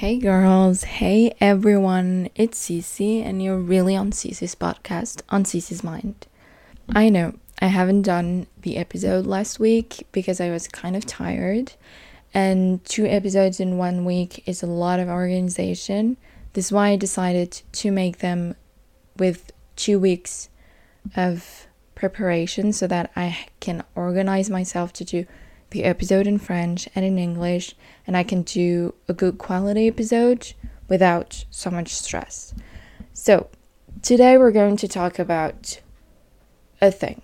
Hey girls, hey everyone, it's Cece, and you're really on Cece's podcast, on Cece's Mind. I know I haven't done the episode last week because I was kind of tired, and two episodes in one week is a lot of organization. This is why I decided to make them with two weeks of preparation so that I can organize myself to do the episode in French and in English, and I can do a good quality episode without so much stress. So, today we're going to talk about a thing.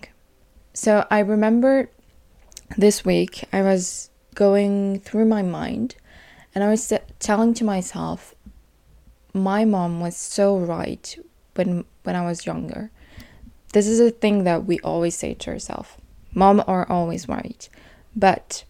So, I remember this week I was going through my mind and I was telling to myself, my mom was so right when when I was younger. This is a thing that we always say to ourselves. Mom are always right. But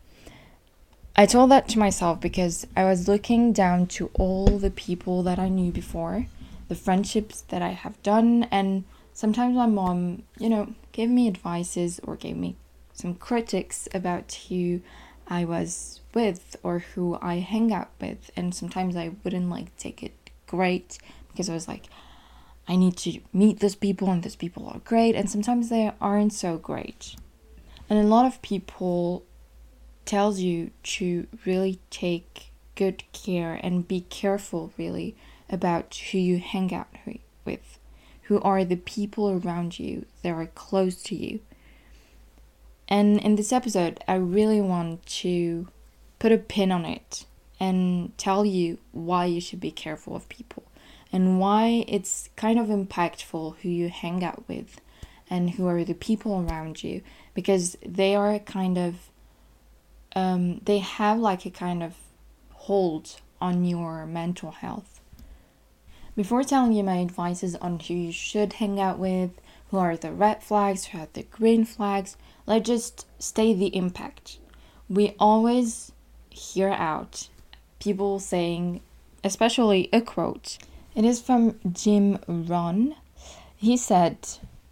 I told that to myself because I was looking down to all the people that I knew before, the friendships that I have done, and sometimes my mom, you know, gave me advices or gave me some critics about who I was with or who I hang out with, and sometimes I wouldn't like take it great because I was like, I need to meet those people and those people are great, and sometimes they aren't so great. And a lot of people tells you to really take good care and be careful really about who you hang out with. Who are the people around you that are close to you. And in this episode i really want to put a pin on it and tell you why you should be careful of people. And why it's kind of impactful who you hang out with and who are the people around you. Because they are kind of um, they have like a kind of hold on your mental health. Before telling you my advices on who you should hang out with, who are the red flags, who are the green flags, let's just state the impact. We always hear out people saying, especially a quote. It is from Jim Rohn. He said,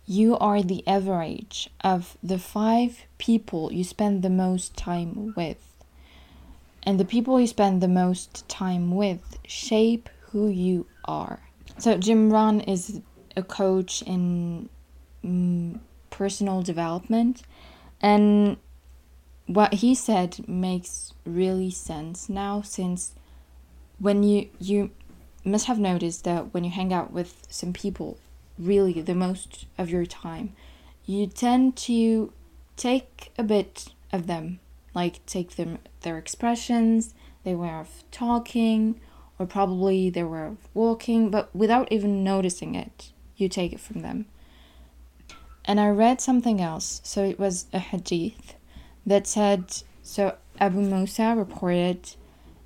you are the average of the five people you spend the most time with. And the people you spend the most time with shape who you are. So, Jim Rohn is a coach in mm, personal development. And what he said makes really sense now since when you you must have noticed that when you hang out with some people really the most of your time, you tend to take a bit of them, like take them their expressions, their way of talking, or probably their way of walking, but without even noticing it, you take it from them. And I read something else, so it was a hadith that said so Abu Musa reported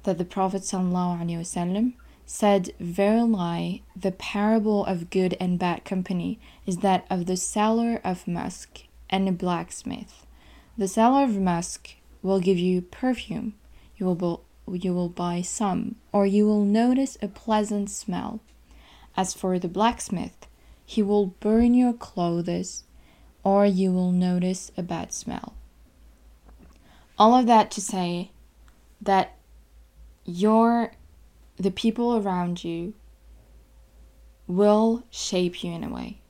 that the Prophet sallallahu alaihi wasallam said, Verily, the parable of good and bad company is that of the seller of musk and a blacksmith. The seller of musk will give you perfume. You will, you will buy some, or you will notice a pleasant smell. As for the blacksmith, he will burn your clothes, or you will notice a bad smell. All of that to say that your the people around you will shape you in a way.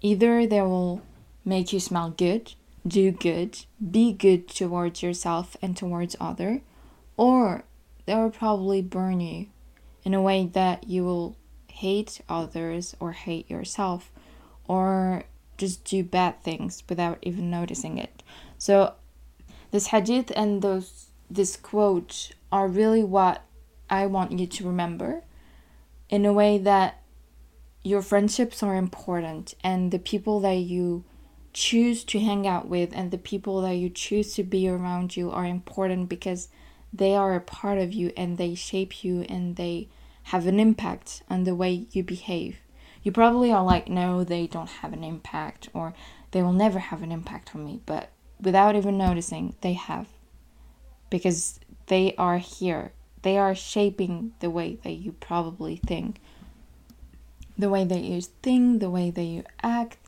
Either they will make you smell good, do good, be good towards yourself and towards other, or they will probably burn you in a way that you will hate others or hate yourself or just do bad things without even noticing it. So this hadith and those this quote are really what I want you to remember in a way that your friendships are important and the people that you choose to hang out with and the people that you choose to be around you are important because they are a part of you and they shape you and they have an impact on the way you behave. You probably are like, no, they don't have an impact or they will never have an impact on me, but without even noticing, they have because they are here they are shaping the way that you probably think the way that you think the way that you act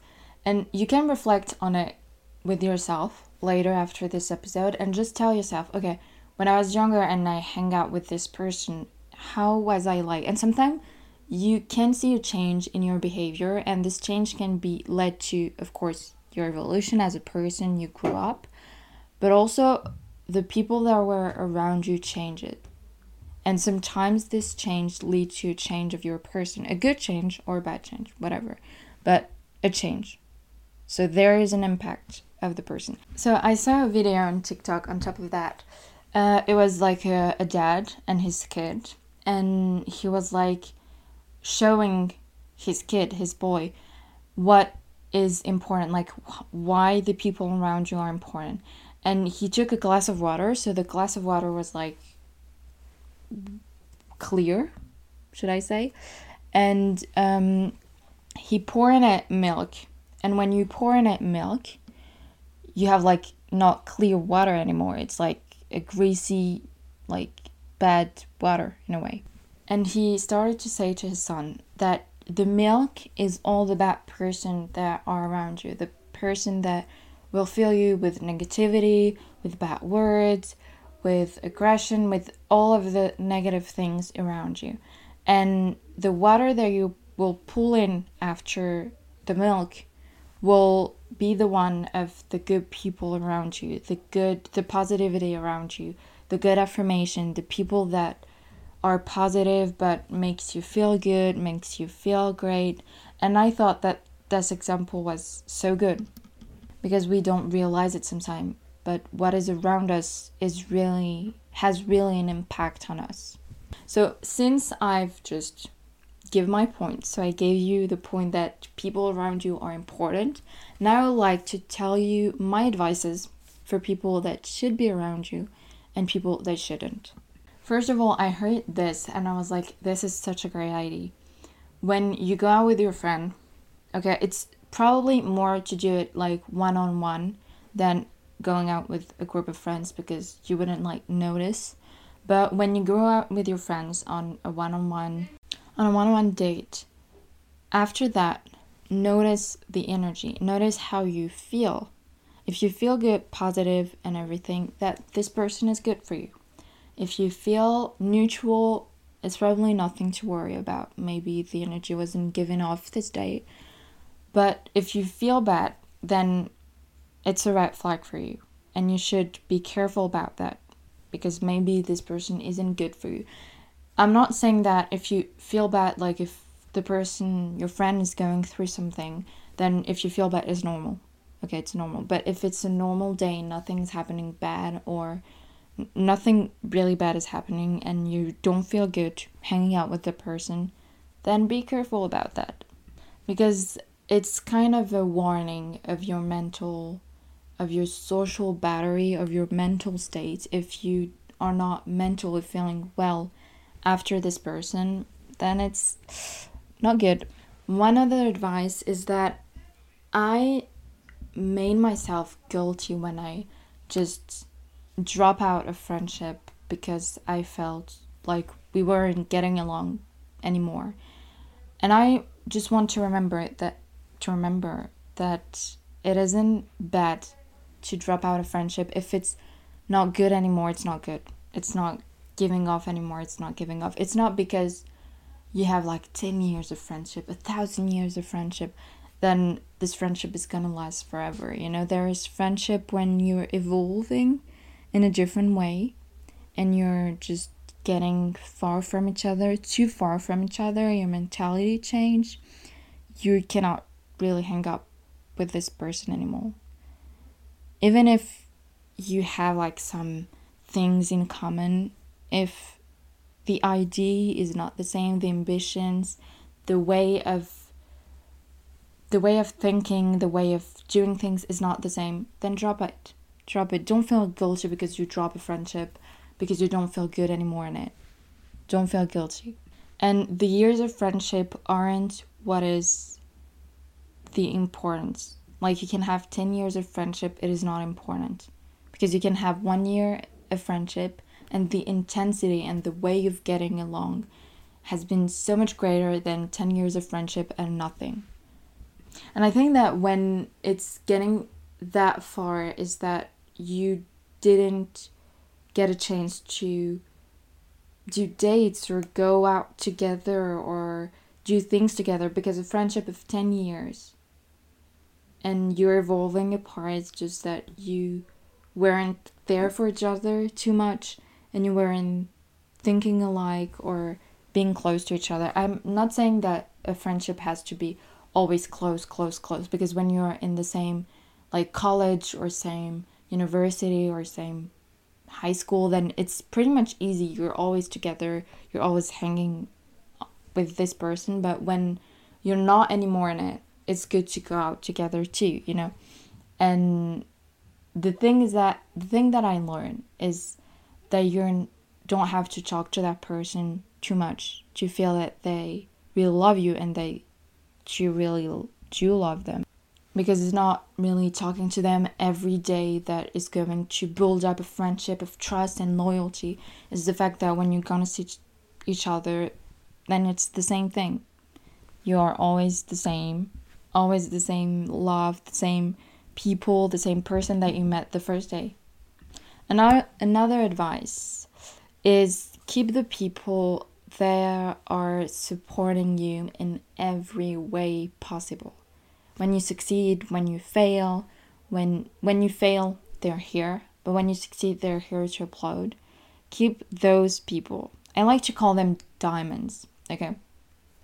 and you can reflect on it with yourself later after this episode and just tell yourself okay when i was younger and i hang out with this person how was I like? And sometimes you can see a change in your behavior, and this change can be led to, of course, your evolution as a person, you grew up, but also the people that were around you change it. And sometimes this change leads to a change of your person, a good change or a bad change, whatever, but a change. So there is an impact of the person. So I saw a video on TikTok on top of that. Uh, it was like a, a dad and his kid, and he was like showing his kid, his boy, what is important, like why the people around you are important. And he took a glass of water, so the glass of water was like clear, should I say? And um, he pour in it milk. And when you pour in it milk, you have like not clear water anymore. It's like a greasy, like bad water in a way. And he started to say to his son that the milk is all the bad person that are around you, the person that will fill you with negativity, with bad words, with aggression, with all of the negative things around you. And the water that you will pull in after the milk will be the one of the good people around you, the good, the positivity around you, the good affirmation, the people that are positive but makes you feel good, makes you feel great. And I thought that this example was so good because we don't realize it sometimes, but what is around us is really has really an impact on us. So since I've just give my point. So I gave you the point that people around you are important. Now I would like to tell you my advices for people that should be around you and people that shouldn't. First of all, I heard this and I was like, this is such a great idea. When you go out with your friend, okay, it's probably more to do it like one on one than going out with a group of friends because you wouldn't like notice. But when you go out with your friends on a one on a one on one date, after that, notice the energy, notice how you feel. If you feel good, positive, and everything, that this person is good for you. If you feel neutral, it's probably nothing to worry about. Maybe the energy wasn't given off this day. But if you feel bad, then it's a red flag for you. And you should be careful about that because maybe this person isn't good for you. I'm not saying that if you feel bad, like if the person, your friend, is going through something, then if you feel bad, it's normal. Okay, it's normal. But if it's a normal day, nothing's happening bad, or nothing really bad is happening, and you don't feel good hanging out with the person, then be careful about that. Because it's kind of a warning of your mental, of your social battery, of your mental state. If you are not mentally feeling well, after this person, then it's not good. One other advice is that I made myself guilty when I just drop out of friendship because I felt like we weren't getting along anymore. And I just want to remember that to remember that it isn't bad to drop out of friendship if it's not good anymore, it's not good. It's not giving off anymore. It's not giving off. It's not because you have like 10 years of friendship, a thousand years of friendship, then this friendship is gonna last forever. You know, there is friendship when you're evolving in a different way and you're just getting far from each other, too far from each other, your mentality change. You cannot really hang up with this person anymore. Even if you have like some things in common if the idea is not the same, the ambitions, the way of the way of thinking, the way of doing things is not the same, then drop it. Drop it. Don't feel guilty because you drop a friendship because you don't feel good anymore in it. Don't feel guilty. And the years of friendship aren't what is the importance. Like you can have 10 years of friendship, it is not important. Because you can have one year of friendship and the intensity and the way of getting along has been so much greater than 10 years of friendship and nothing. And I think that when it's getting that far, is that you didn't get a chance to do dates or go out together or do things together because a friendship of 10 years and you're evolving apart it's just that you weren't there for each other too much and you weren't thinking alike or being close to each other. I'm not saying that a friendship has to be always close close close because when you're in the same like college or same university or same high school then it's pretty much easy. You're always together. You're always hanging with this person but when you're not anymore in it it's good to go out together too you know? And the thing is that the thing that i learned is that you don't have to talk to that person too much to feel that they really love you and they you really do love them. Because it's not really talking to them every day that is going to build up a friendship of trust and loyalty. Is the fact that when you're gonna see each other then it's the same thing. You are always the same always the same love the same people the same person that you met the first day another another advice is keep the people that are supporting you in every way possible when you succeed, when you fail, when when you fail, they're here. But when you succeed, they're here to applaud. Keep those people. I like to call them diamonds. Okay.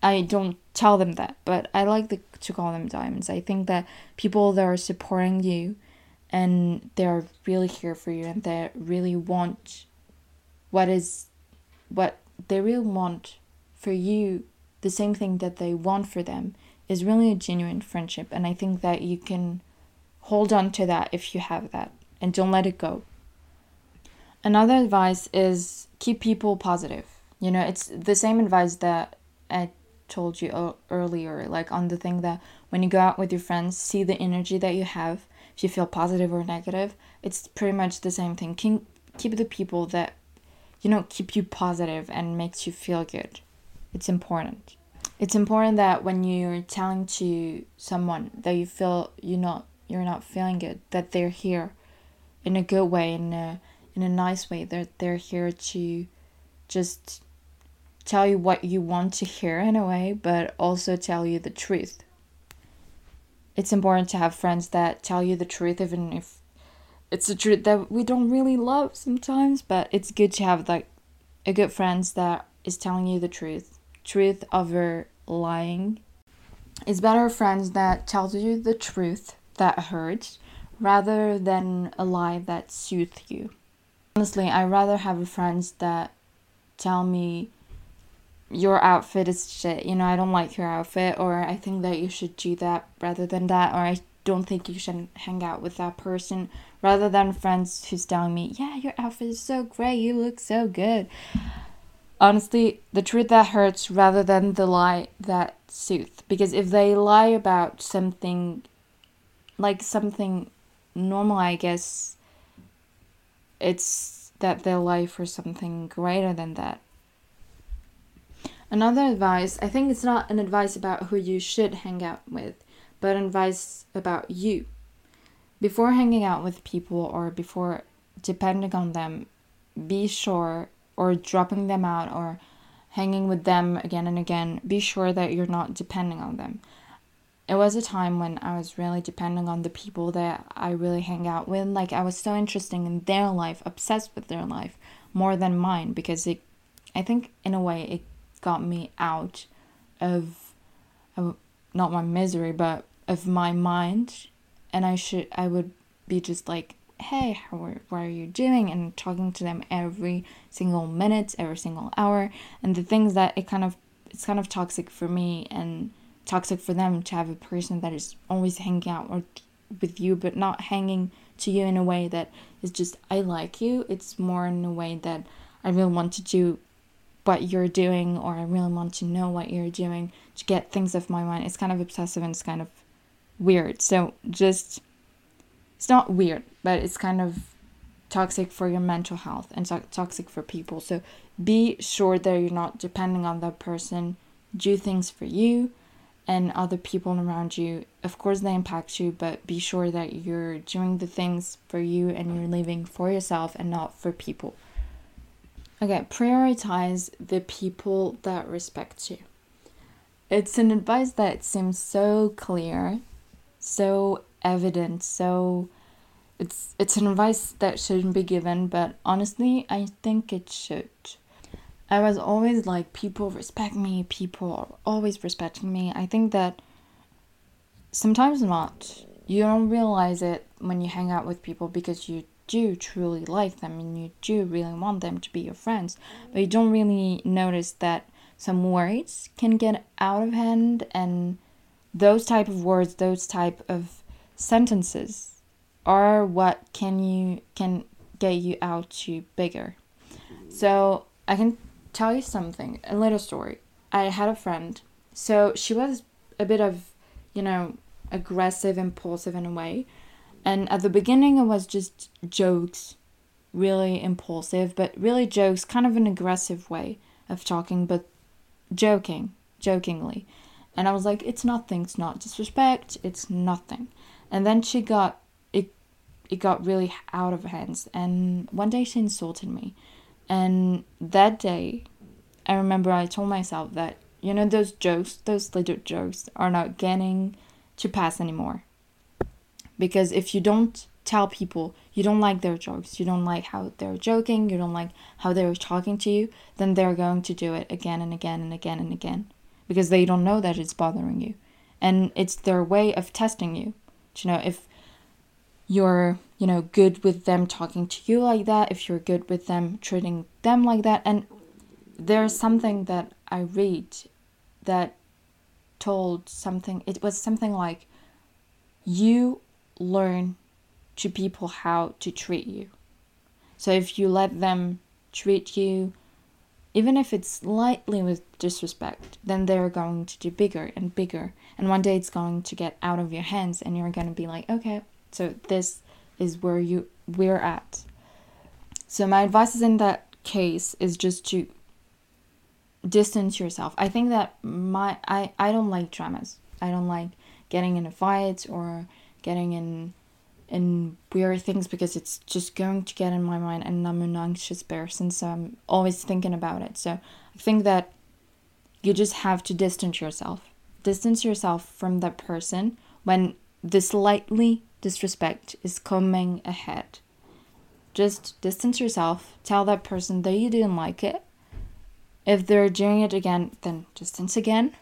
I don't tell them that, but I like the, to call them diamonds. I think that people that are supporting you and they're really here for you and they really want what is what they really want for you the same thing that they want for them is really a genuine friendship. And I think that you can hold on to that if you have that and don't let it go. Another advice is keep people positive. You know, it's the same advice that I told you earlier, like on the thing that when you go out with your friends, see the energy that you have. If you feel positive or negative, it's pretty much the same thing. Keep, the people that, you know, keep you positive and makes you feel good. It's important it's important that when you're telling to someone that you feel you're not you're not feeling good that they're here in a good way in a in a nice way that they're, they're here to just tell you what you want to hear in a way but also tell you the truth it's important to have friends that tell you the truth even if it's a truth that we don't really love sometimes but it's good to have like a good friends that is telling you the truth truth over lying. It's better friends that tells you the truth that hurts rather than a lie that soothes you. Honestly, I rather have friends that tell me your outfit is shit. You know, I don't like your outfit, or I think that you should do that rather than that, or I don't think you should hang out with that person rather than friends who's telling me, yeah, your outfit is so great, you look so good honestly the truth that hurts rather than the lie that soothes because if they lie about something like something normal i guess it's that they lie for something greater than that another advice i think it's not an advice about who you should hang out with but advice about you before hanging out with people or before depending on them be sure or dropping them out or hanging with them again and again, be sure that you're not depending on them. It was a time when I was really depending on the people that I really hang out with. Like I was so interested in their life, obsessed with their life more than mine because it I think in a way it got me out of, of not my misery but of my mind and I should I would be just like hey, how are, what are you doing? And talking to them every single minute, every single hour. And the things that it kind of, it's kind of toxic for me and toxic for them to have a person that is always hanging out with you, but not hanging to you in a way that is just, I like you. It's more in a way that I really want to do what you're doing or I really want to know what you're doing to get things off my mind. It's kind of obsessive and it's kind of weird. So just it's not weird, but it's kind of toxic for your mental health and to- toxic for people. So be sure that you're not depending on that person. Do things for you and other people around you. Of course, they impact you, but be sure that you're doing the things for you and you're living for yourself and not for people. Okay, prioritize the people that respect you. It's an advice that seems so clear, so evident, so it's it's an advice that shouldn't be given, but honestly, I think it should. I was always like people respect me, people are always respecting me. I think that sometimes not. You don't realize it when you hang out with people because you do truly like them and you do really want them to be your friends, but you don't really notice that some words can get out of hand and those type of words, those type of sentences are what can you can get you out to bigger. So I can tell you something, a little story. I had a friend, so she was a bit of, you know, aggressive, impulsive in a way, and at the beginning, it was just jokes, really impulsive, but really jokes, kind of an aggressive way of talking, but joking, jokingly. And I was like, it's nothing, it's not disrespect, it's nothing. And then she got it it got really out of hands and one day she insulted me. And that day I remember I told myself that, you know, those jokes, those little jokes are not getting to pass anymore because if you don't tell people you don't like their jokes, you don't like how they're joking, you don't like how they're talking to you, then they're going to do it again and again and again and again because they don't know that it's bothering you. And it's their way of testing you. You know, if you're, you know, good with them talking to you like that, if you're good with them treating them like that. And there's something that I read that told something, it was something like, you learn to people how to treat you. So if you let them treat you, even if it's slightly with disrespect, then they're going to do bigger and bigger. And one day it's going to get out of your hands and you're going to be like, okay, so this is where you we're at. So my advice is in that case is just to distance yourself. I think that my I I don't like dramas. I don't like getting in a fight or getting in in weird things because it's just going to get in my mind and I'm an anxious person so I'm always thinking about it. So I think that you just have to distance yourself. Distance yourself from that person when the slightly disrespect is coming ahead. Just distance yourself, tell that person that you didn't like it. If they're doing it again, then distance again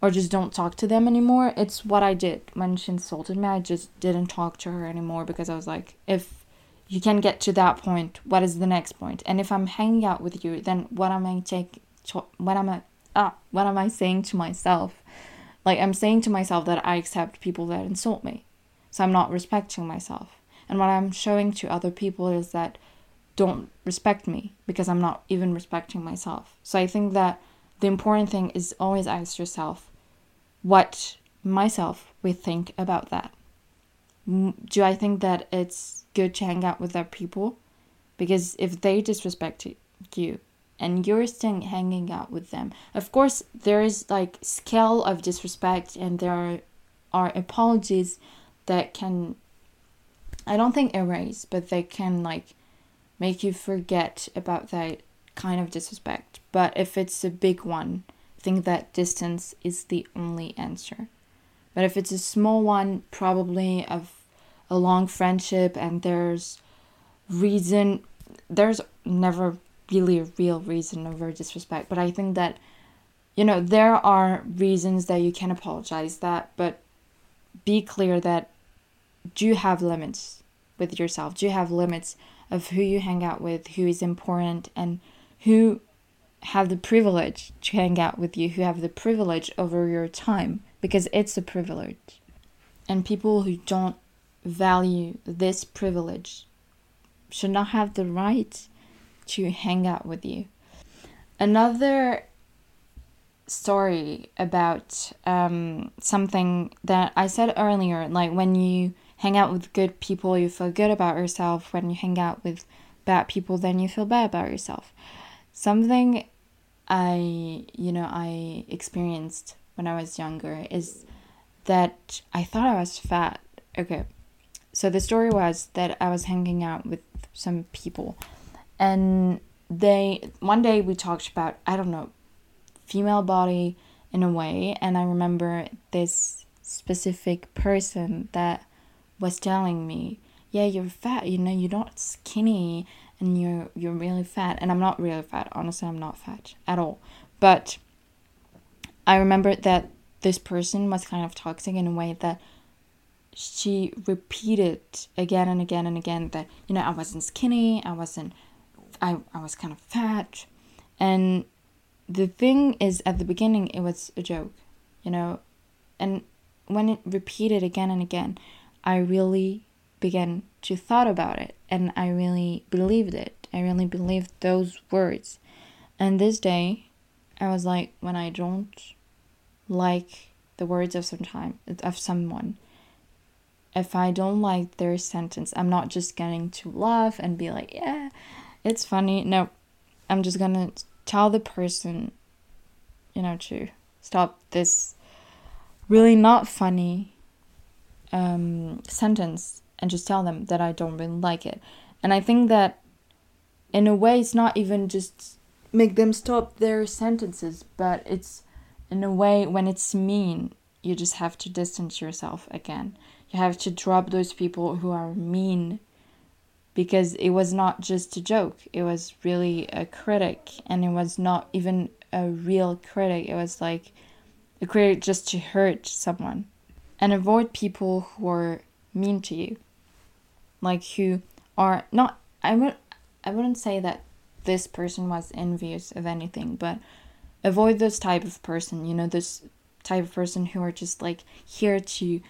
or just don't talk to them anymore. It's what I did when she insulted me. I just didn't talk to her anymore because I was like, if you can get to that point, what is the next point? And if I'm hanging out with you, then what am I take? What am I? Ah, what am I saying to myself? Like I'm saying to myself that I accept people that insult me, so I'm not respecting myself. And what I'm showing to other people is that don't respect me because I'm not even respecting myself. So I think that the important thing is always ask yourself what myself we think about that. Do I think that it's good to hang out with other people? Because if they disrespect you and you're still hanging out with them, of course there is like scale of disrespect and there are, are apologies that can I don't think erase, but they can like make you forget about that kind of disrespect. But if it's a big one, I think that distance is the only answer. But if it's a small one, probably of a long friendship and there's reason, there's never really a real reason over disrespect. But I think that, you know, there are reasons that you can apologize that, but be clear that do you have limits with yourself? Do you have limits of who you hang out with, who is important, and who have the privilege to hang out with you, who have the privilege over your time, because it's a privilege. And people who don't value this privilege should not have the right to hang out with you. Another story about um, something that I said earlier, like when you hang out with good people, you feel good about yourself. When you hang out with bad people, then you feel bad about yourself. Something I, you know, I experienced when I was younger is that I thought I was fat. Okay. So the story was that I was hanging out with some people and they one day we talked about I don't know female body in a way and I remember this specific person that was telling me, "Yeah, you're fat. You know, you're not skinny and you're you're really fat." And I'm not really fat. Honestly, I'm not fat at all. But I remember that this person was kind of toxic in a way that she repeated again and again and again that you know I wasn't skinny, I wasn't I I was kind of fat. And the thing is at the beginning it was a joke, you know. And when it repeated again and again, I really began to thought about it and I really believed it. I really believed those words. And this day I was like when I don't like the words of some time of someone if I don't like their sentence, I'm not just getting to laugh and be like, yeah, it's funny. No, I'm just gonna tell the person, you know, to stop this really not funny um, sentence and just tell them that I don't really like it. And I think that in a way, it's not even just make them stop their sentences, but it's in a way when it's mean, you just have to distance yourself again. You have to drop those people who are mean because it was not just a joke. It was really a critic and it was not even a real critic. It was like a critic just to hurt someone. And avoid people who are mean to you like who are not i would i wouldn't say that this person was envious of anything but avoid this type of person you know this type of person who are just like here to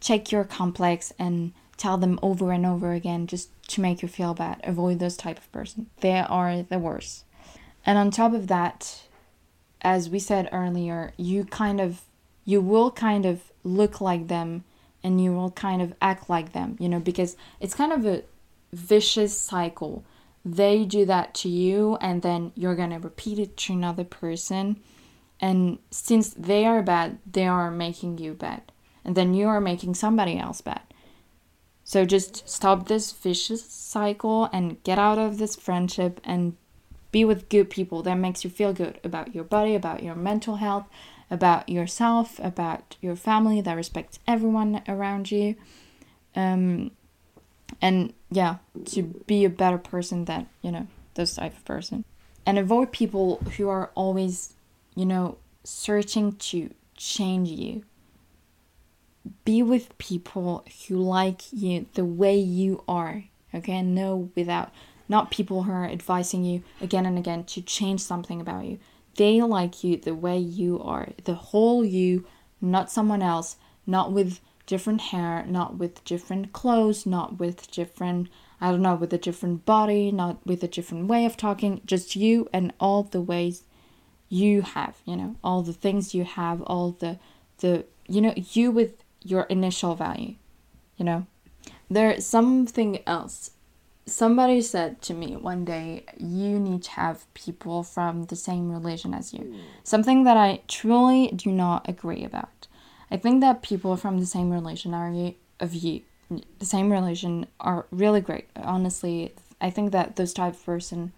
check your complex and tell them over and over again just to make you feel bad. Avoid those type of person. They are the worst. And on top of that, as we said earlier, you kind of you will kind of look like them and you will kind of act like them, you know, because it's kind of a vicious cycle. They do that to you and then you're to repeat it to another person. And since they are bad, they are making you bad and then you are making somebody else bad. So just stop this vicious cycle and get out of this friendship and be with good people that makes you feel good about your body, about your mental health, about yourself, about your family that respects everyone around you. Um, and yeah, to be a better person than, you know, those type of person. And avoid people who are always, you know, searching to change you be with people who like you the way you are okay no without not people who are advising you again and again to change something about you they like you the way you are the whole you not someone else not with different hair not with different clothes not with different i don't know with a different body not with a different way of talking just you and all the ways you have you know all the things you have all the the you know you with your initial value. You know, there's something else. Somebody said to me one day, you need to have people from the same religion as you. Something that I truly do not agree about. I think that people from the same religion are of you, the same religion are really great. Honestly, I think that those type of person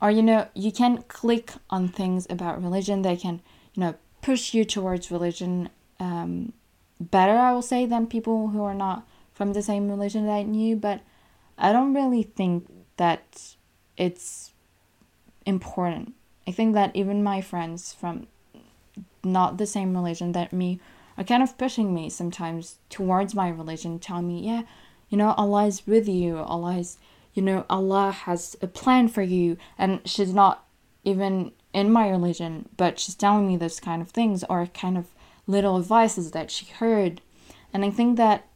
are you know you can click on things about religion. They can you know push you towards religion. Um, better, I will say, than people who are not from the same religion that I knew, but I don't really think that it's important. I think that even my friends from not the same religion that me are kind of pushing me sometimes towards my religion, telling me, yeah, you know, Allah is with you, Allah is, you know, Allah has a plan for you, and she's not even in my religion, but she's telling me those kind of things, or kind of little advices that she heard. And I think that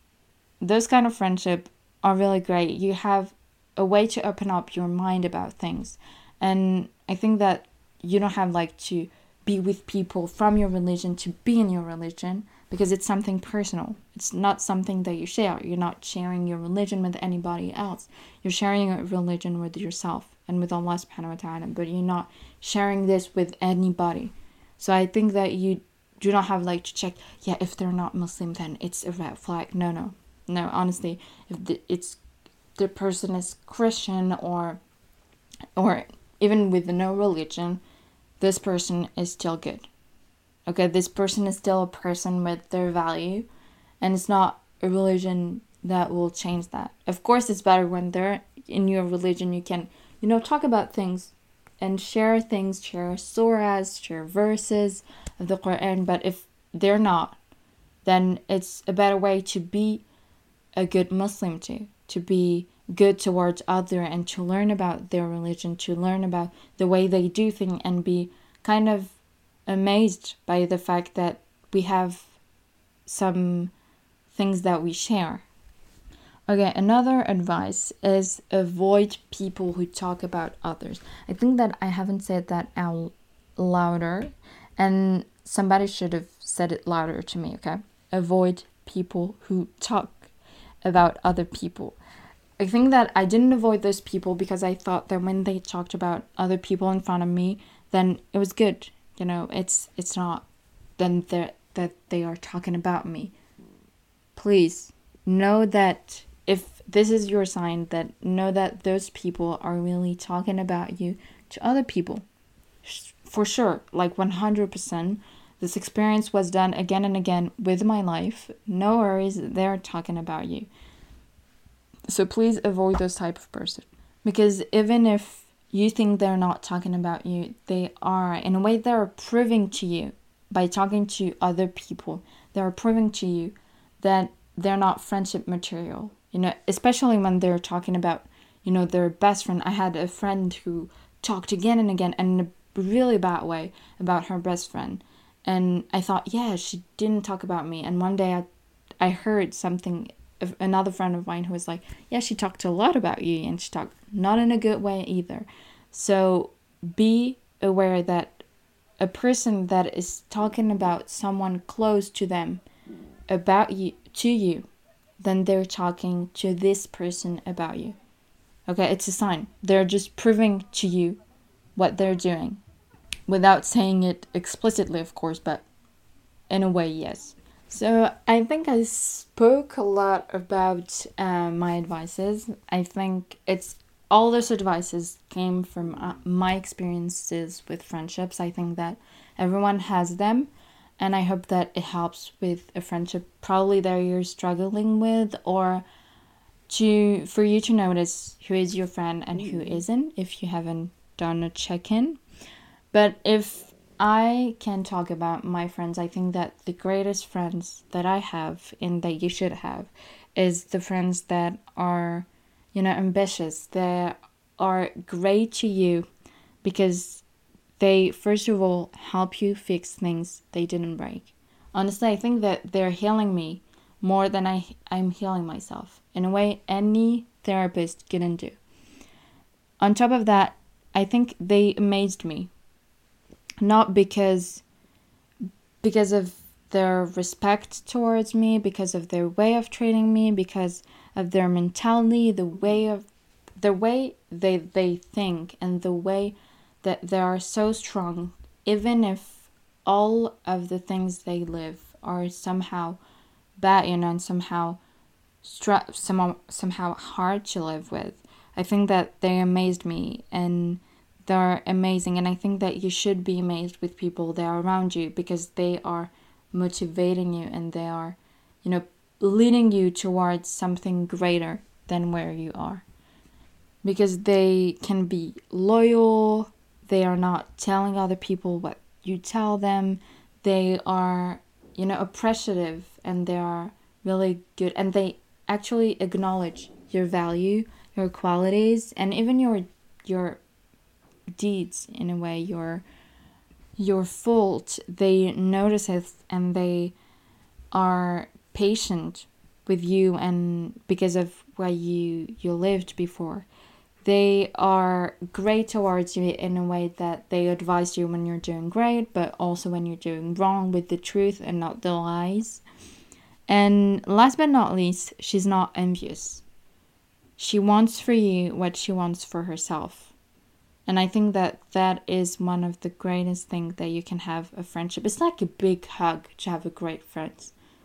those kind of friendship are really great. You have a way to open up your mind about things. And I think that you don't have like to be with people from your religion to be in your religion because it's something personal. It's not something that you share. You're not sharing your religion with anybody else. You're sharing your religion with yourself and with Allah subhanahu wa ta'ala, but you're not sharing this with anybody. So I think that you do not have like to check yeah if they're not muslim then it's a red flag no no no honestly if the, it's the person is christian or or even with no religion, this person is still good. Okay, this person is still a person with their value, and it's not a religion that will change that. Of course, it's better when they're in your religion, you can, you know, talk about things and share things, share surahs, share verses of the Quran. But if they're not, then it's a better way to be a good Muslim too, to be good towards other and to learn about their religion, to learn about the way they do things and be kind of amazed by the fact that we have some things that we share. Okay, another advice is avoid people who talk about others. I think that I haven't said that out louder, and somebody should have said it louder to me, okay? Avoid people who talk about other people. I think that I didn't avoid those people because I thought that when they talked about other people in front of me, then it was good. You know, it's it's not then that they are talking about me. Please know that if this is your sign that know that those people are really talking about you to other people for sure like 100% this experience was done again and again with my life. No worries they're talking about you. So please avoid those type of person. Because even if you think they're not talking about you they are in a way they're proving to you by talking to other people. They're proving to you that they're not friendship material. You know, especially when they're talking about, you know, their best friend. I had a friend who talked again and again and in a really bad way about her best friend. And I thought, yeah, she didn't talk about me. And one day I, I heard something, another friend of mine who was like, yeah, she talked a lot about you and she talked not in a good way either. So be aware that a person that is talking about someone close to them about you to you then they're talking to this person about you. Okay, it's a sign. They're just proving to you what they're doing without saying it explicitly, of course, but in a way, yes. So I think I spoke a lot about uh, my advices. I think it's all those advices came from uh, my experiences with friendships. I think that everyone has them and I hope that it helps with a friendship probably that you're struggling with or to for you to notice who is your friend and who isn't if you haven't done a check-in. But if I can talk about my friends, I think that the greatest friends that I have and that you should have is the friends that are, you know, ambitious, that are great to you because they, first of all, help you fix things they didn't break. Honestly, I think that they're healing me more than I, I'm healing myself in a way any therapist couldn't do. On top of that, I think they amazed me. Not because because of their respect towards me, because of their way of treating me, because of their mentality, the way of the way they they think and the way that they are so strong, even if all of the things they live are somehow bad, you know, and somehow str- somehow, somehow hard to live with. I think that they amazed me and they're amazing. And I think that you should be amazed with people that are around you because they are motivating you and they are, you know, leading you towards something greater than where you are. Because they can be loyal, they are not telling other people what you tell them. They are, you know, appreciative and they are really good and they actually acknowledge your value, your qualities, and even your your deeds in a way, your your fault. They notice it and they are patient with you and because of where you you lived before they are great towards you in a way that they advise you when you're doing great, but also when you're doing wrong with the truth and not the lies. And last but not least, she's not envious. She wants for you what she wants for herself. And I think that that is one of the greatest things that you can have a friendship. It's like a big hug to have a great friend.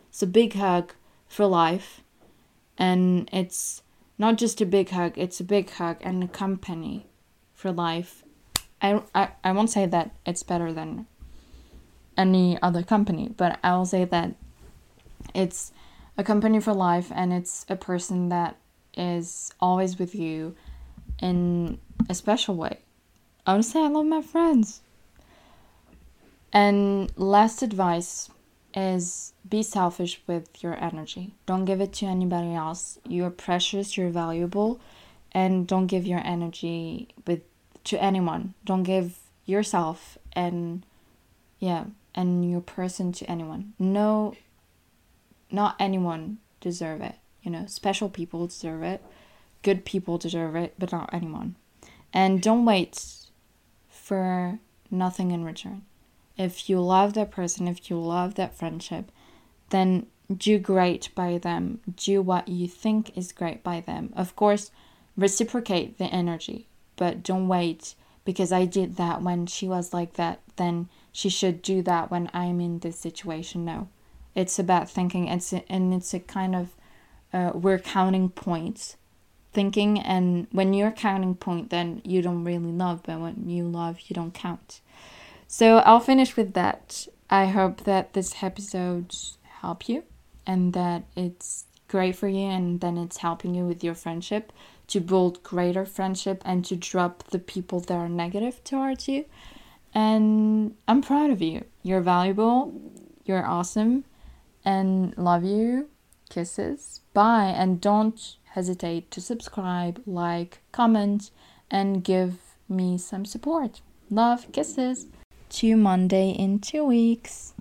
It's a big hug for life. And it's not just a big hug, it's a big hug and a company for life I, I, I won't say that it's better than any other company, but I will say that it's a company for life and it's a person that is always with you in a special way. I I love my friends. And last advice is be selfish with your energy. Don't give it to anybody else. You're precious, you're valuable, and don't give your energy with to anyone. Don't give yourself and yeah, and your person to anyone. No not anyone deserve it. You know, special people deserve it. Good people deserve it, but not anyone. And don't wait for nothing in return. If you love that person, if you love that friendship, then do great by them. Do what you think is great by them. Of course, reciprocate the energy, but don't wait because I did that when she was like that, then she should do that when I'm in this situation. No. It's about thinking it's and it's a kind of uh, we're counting points thinking and when you're counting point then you don't really love but when you love you don't count. So i'll finish with that. I hope that this episode help you and that it's great for you and then it's helping you with your friendship to build greater friendship and to drop the people that are negative towards you. And i'm proud of you. You're valuable. You're awesome. And love you. Kisses. Bye. And don't hesitate to subscribe, like, comment, and give me some support. Love, kisses. To Monday in two weeks.